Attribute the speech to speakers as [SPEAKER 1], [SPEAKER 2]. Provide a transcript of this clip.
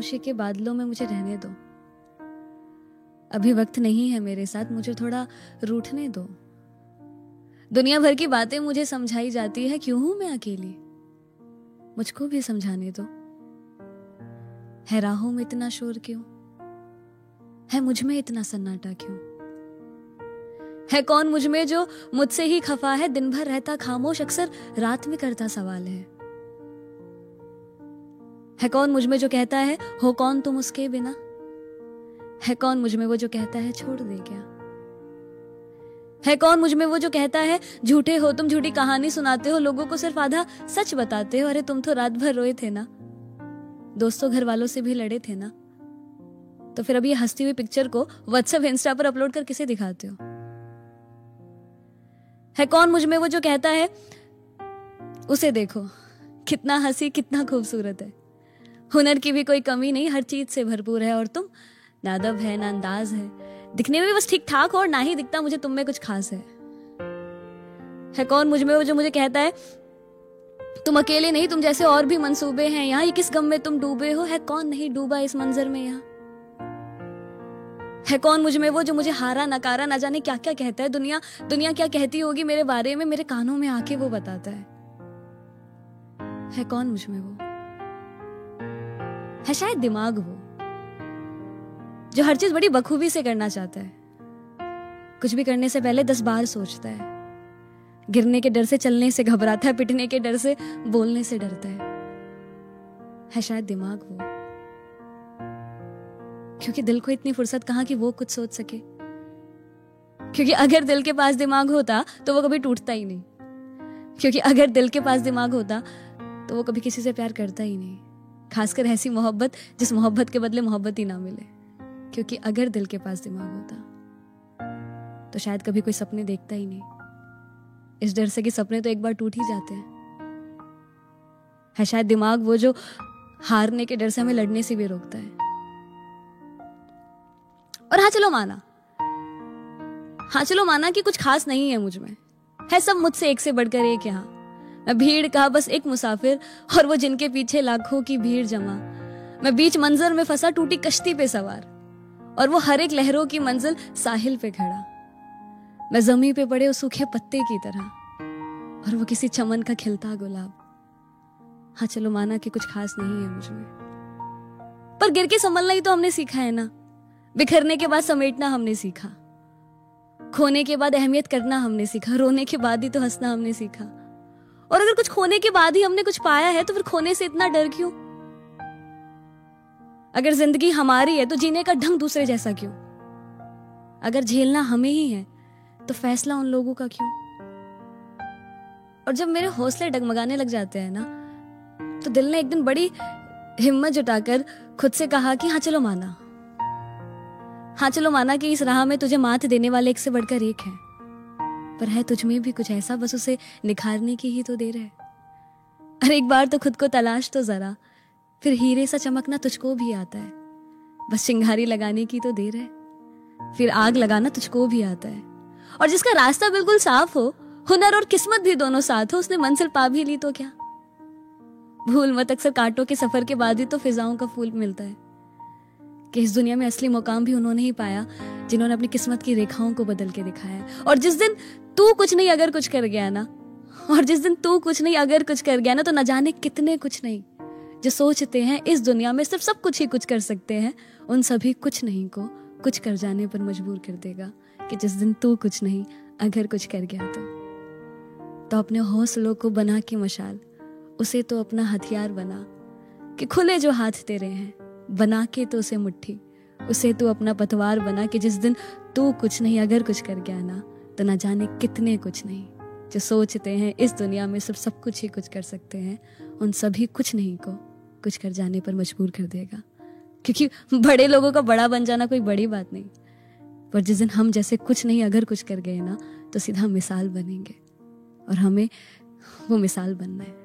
[SPEAKER 1] खामोशी के बादलों में मुझे रहने दो। अभी वक्त नहीं है मेरे साथ, मुझे थोड़ा रूठने दो। दुनिया भर की बातें मुझे समझाई जाती है, क्यों हूँ मैं अकेली? मुझको भी समझाने दो। है राहों में इतना शोर क्यों? है मुझमें इतना सन्नाटा क्यों? है कौन मुझमें जो मुझसे ही खफा है? दिन भर रहता खामोश अक्सर रात में करता सवाल है। है कौन मुझमें जो कहता है? हो कौन तुम उसके बिना? है कौन मुझमें वो जो कहता है? छोड़ दे क्या? है कौन मुझमें वो जो कहता है? झूठे हो तुम, झूठी कहानी सुनाते हो, लोगों को सिर्फ़ आधा सच बताते हो। अरे, तुम तो रात भर रोए थे ना? दोस्तों घर वालों से भी लड़े थे ना? तो फिर अभी हंसती हुई पिक्चर को व्हाट्सएप इंस्टा पर अपलोड कर किसे दिखाते हो? है कौन मुझमें वो जो कहता है? उसे देखो। कितना हँसी, कितना खूबसूरत है। हुनर की भी कोई कमी नहीं, हर चीज़ से भरपूर है और तुम नादब है, ना अंदाज है। दिखने में भी बस ठीक ठाक हो और ना ही दिखता मुझे, तुम में कुछ खास है। है कौन मुझमें वो जो मुझे कहता है, तुम अकेले नहीं, तुम जैसे और भी मंसूबे हैं यहाँ, ये किस गम में तुम डूबे हो? है कौन नहीं डूबा इस मंजर में यहाँ? है कौन मुझमें वो जो मुझे हारा, नकारा, ना जाने क्या क्या कहता है? दुनिया दुनिया क्या कहती होगी मेरे बारे में? मेरे कानों में आके वो बताता है। है कौन मुझमें वो? है, शायद दिमाग वो जो हर चीज़ बड़ी बखूबी से करना चाहता है। कुछ भी करने से पहले दस बार सोचता है। गिरने के डर से, चलने से घबराता है, पिटने के डर से, बोलने से डरता है। है, शायद दिमाग वो क्योंकि दिल को इतनी फुर्सत कहाँ कि वो कुछ सोच सके। क्योंकि अगर दिल के पास दिमाग होता तो वो कभी टूटता ही नहीं। क्योंकि अगर दिल के पास दिमाग होता तो वो कभी किसी से प्यार करता ही नहीं। खासकर ऐसी मोहब्बत, जिस मोहब्बत के बदले मोहब्बत ही ना मिले, क्योंकि अगर दिल के पास दिमाग होता तो शायद कभी कोई सपने देखता ही नहीं। इस डर से कि सपने तो एक बार टूट ही जाते हैं। है शायद दिमाग वो जो हारने के डर से हमें लड़ने से भी रोकता है। और हाँ चलो माना। हाँ चलो माना कि कुछ खास नहीं है मुझमें। है सब मुझसे एक से बढ़कर एक यहाँ। भीड़ का बस एक मुसाफिर और वो जिनके पीछे लाखों की भीड़ जमा। मैं बीच मंजर में फंसा, टूटी कश्ती पे सवार। और वो हर एक लहरों की मंजिल साहिल पे खड़ा। मैं जमी पे पड़े उस सूखे पत्ते की तरह। और वो किसी चमन का खिलता गुलाब। हाँ चलो, माना कि कुछ खास नहीं है मुझमें पर गिर के संभलना ही तो हमने सीखा है ना। बिखरने के बाद समेटना हमने सीखा। खोने के बाद अहमियत करना हमने सीखा। रोने के बाद ही तो हंसना हमने सीखा। और अगर कुछ खोने के बाद ही हमने कुछ पाया है तो फिर खोने से इतना डर क्यों? अगर ज़िंदगी हमारी है तो जीने का ढंग दूसरे जैसा क्यों? अगर झेलना हमें ही है तो फैसला उन लोगों का क्यों? और जब मेरे हौसले डगमगाने लग जाते हैं ना तो दिल ने एक दिन बड़ी हिम्मत जुटाकर खुद से कहा कि हाँ चलो माना। हाँ चलो माना कि इस राह में तुझे मात देने वाले एक से बढ़कर एक है। पर है तुझ में भी कुछ ऐसा? बस उसे निखारने की ही तो देर है। अरे एक बार तो खुद को तलाश तो जरा। फिर हीरे सा चमकना तुझको भी आता है। बस चिंगारी लगाने की तो देर है। फिर आग लगाना तुझको भी आता है। और जिसका रास्ता बिल्कुल साफ़ हो, हुनर और किस्मत भी दोनों साथ हो, उसने मंजिल पा भी ली तो क्या? भूल मत, अक्सर कांटों के सफ़र के बाद ही तो फिजाओं का फूल मिलता है। कि इस दुनिया में असली मुकाम भी उन्होंने ही पाया। जिन्होंने अपनी किस्मत की रेखाओं को बदल के दिखाया और जिस दिन तू कुछ नहीं, अगर कुछ कर गया ना, और जिस दिन तू कुछ नहीं, अगर कुछ कर गया ना तो न जाने कितने कुछ नहीं। जो सोचते हैं, इस दुनिया में सिर्फ़ सब कुछ ही कुछ कर सकते हैं, उन सभी कुछ नहीं को कुछ कर जाने पर मजबूर कर देगा कि जिस दिन तू कुछ नहीं, अगर कुछ कर गया तो। तो अपने हौसलों को बना के मशाल, उसे तो अपना हथियार बना, कि खुले जो हाथ तेरे हैं, बना के तो उसे मुट्ठी। उसे तू अपना पतवार बना कि जिस दिन तू कुछ नहीं, अगर कुछ कर गया ना तो ना जाने कितने कुछ नहीं। जो सोचते हैं, इस दुनिया में सिर्फ़ सब कुछ ही कुछ कर सकते हैं, उन सभी कुछ नहीं को कुछ कर जाने पर मजबूर कर देगा। क्योंकि बड़े लोगों का बड़ा बन जाना कोई बड़ी बात नहीं। पर जिस दिन हम जैसे कुछ नहीं, अगर कुछ कर गए ना तो सीधा मिसाल बनेंगे। और हमें वो मिसाल बनना है।